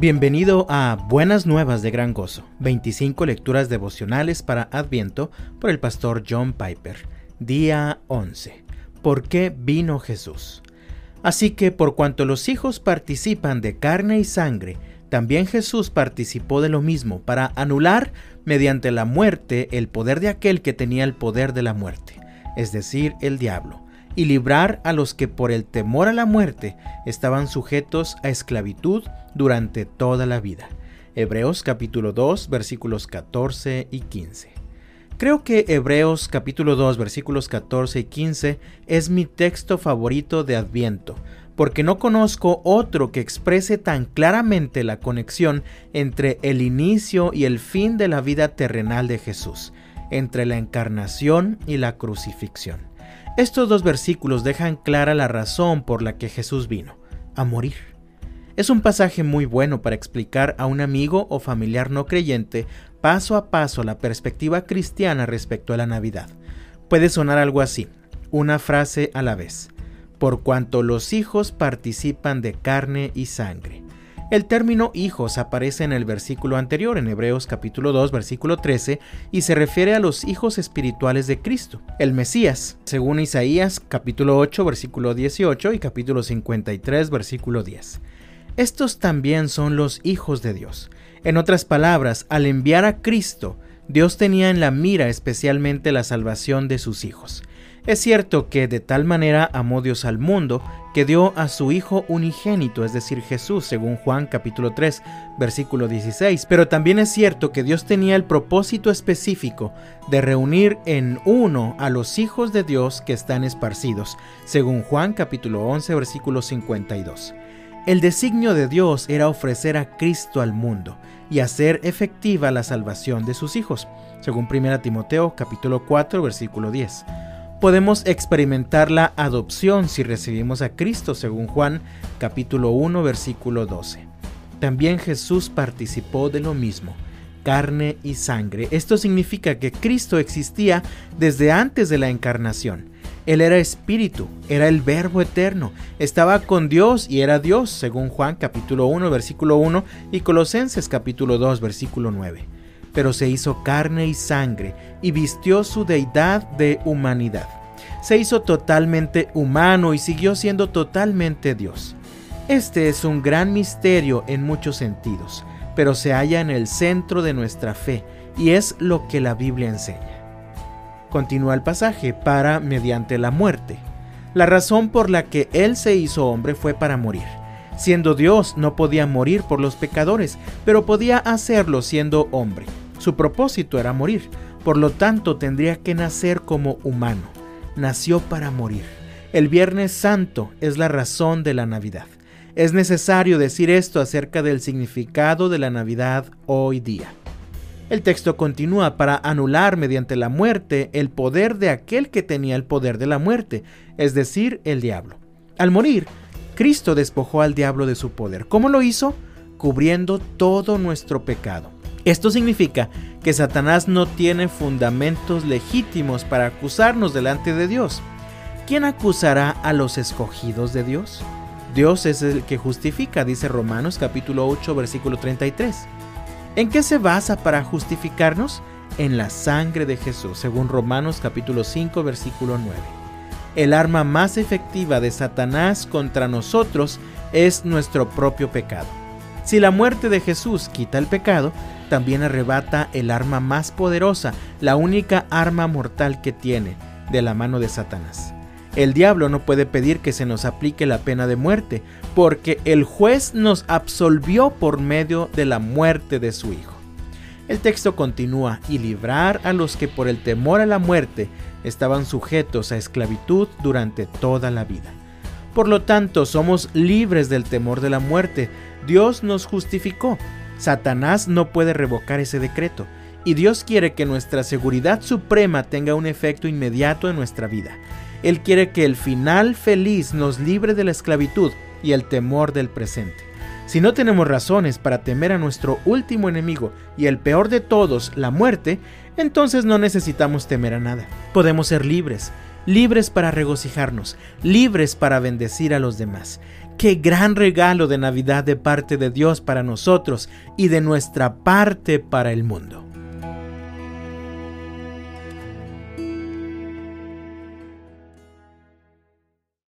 Bienvenido a Buenas Nuevas de Gran Gozo, 25 lecturas devocionales para Adviento por el pastor John Piper. Día 11. ¿Por qué vino Jesús? Así que por cuanto los hijos participan de carne y sangre, también Jesús participó de lo mismo para anular mediante la muerte el poder de aquel que tenía el poder de la muerte, es decir, el diablo y librar a los que por el temor a la muerte estaban sujetos a esclavitud durante toda la vida. Hebreos capítulo 2 versículos 14 y 15. Creo que Hebreos capítulo 2 versículos 14 y 15 es mi texto favorito de Adviento, porque no conozco otro que exprese tan claramente la conexión entre el inicio y el fin de la vida terrenal de Jesús, entre la encarnación y la crucifixión. Estos dos versículos dejan clara la razón por la que Jesús vino, a morir. Es un pasaje muy bueno para explicar a un amigo o familiar no creyente paso a paso la perspectiva cristiana respecto a la Navidad. Puede sonar algo así, una frase a la vez, por cuanto los hijos participan de carne y sangre. El término hijos aparece en el versículo anterior, en Hebreos capítulo 2, versículo 13, y se refiere a los hijos espirituales de Cristo, el Mesías, según Isaías capítulo 8, versículo 18 y capítulo 53, versículo 10. Estos también son los hijos de Dios. En otras palabras, al enviar a Cristo, Dios tenía en la mira especialmente la salvación de sus hijos. Es cierto que de tal manera amó Dios al mundo que dio a su Hijo unigénito, es decir, Jesús, según Juan capítulo 3, versículo 16, pero también es cierto que Dios tenía el propósito específico de reunir en uno a los hijos de Dios que están esparcidos, según Juan capítulo 11, versículo 52. El designio de Dios era ofrecer a Cristo al mundo y hacer efectiva la salvación de sus hijos, según 1 Timoteo capítulo 4, versículo 10 podemos experimentar la adopción si recibimos a Cristo, según Juan capítulo 1 versículo 12. También Jesús participó de lo mismo, carne y sangre. Esto significa que Cristo existía desde antes de la encarnación. Él era espíritu, era el verbo eterno, estaba con Dios y era Dios, según Juan capítulo 1 versículo 1 y Colosenses capítulo 2 versículo 9 pero se hizo carne y sangre y vistió su deidad de humanidad. Se hizo totalmente humano y siguió siendo totalmente Dios. Este es un gran misterio en muchos sentidos, pero se halla en el centro de nuestra fe y es lo que la Biblia enseña. Continúa el pasaje para mediante la muerte. La razón por la que Él se hizo hombre fue para morir. Siendo Dios no podía morir por los pecadores, pero podía hacerlo siendo hombre. Su propósito era morir, por lo tanto tendría que nacer como humano. Nació para morir. El Viernes Santo es la razón de la Navidad. Es necesario decir esto acerca del significado de la Navidad hoy día. El texto continúa para anular mediante la muerte el poder de aquel que tenía el poder de la muerte, es decir, el diablo. Al morir, Cristo despojó al diablo de su poder. ¿Cómo lo hizo? Cubriendo todo nuestro pecado. Esto significa que Satanás no tiene fundamentos legítimos para acusarnos delante de Dios. ¿Quién acusará a los escogidos de Dios? Dios es el que justifica, dice Romanos capítulo 8 versículo 33. ¿En qué se basa para justificarnos? En la sangre de Jesús, según Romanos capítulo 5 versículo 9. El arma más efectiva de Satanás contra nosotros es nuestro propio pecado. Si la muerte de Jesús quita el pecado, también arrebata el arma más poderosa, la única arma mortal que tiene, de la mano de Satanás. El diablo no puede pedir que se nos aplique la pena de muerte, porque el juez nos absolvió por medio de la muerte de su Hijo. El texto continúa, y librar a los que por el temor a la muerte estaban sujetos a esclavitud durante toda la vida. Por lo tanto, somos libres del temor de la muerte. Dios nos justificó. Satanás no puede revocar ese decreto. Y Dios quiere que nuestra seguridad suprema tenga un efecto inmediato en nuestra vida. Él quiere que el final feliz nos libre de la esclavitud y el temor del presente. Si no tenemos razones para temer a nuestro último enemigo y el peor de todos, la muerte, entonces no necesitamos temer a nada. Podemos ser libres, libres para regocijarnos, libres para bendecir a los demás. Qué gran regalo de Navidad de parte de Dios para nosotros y de nuestra parte para el mundo.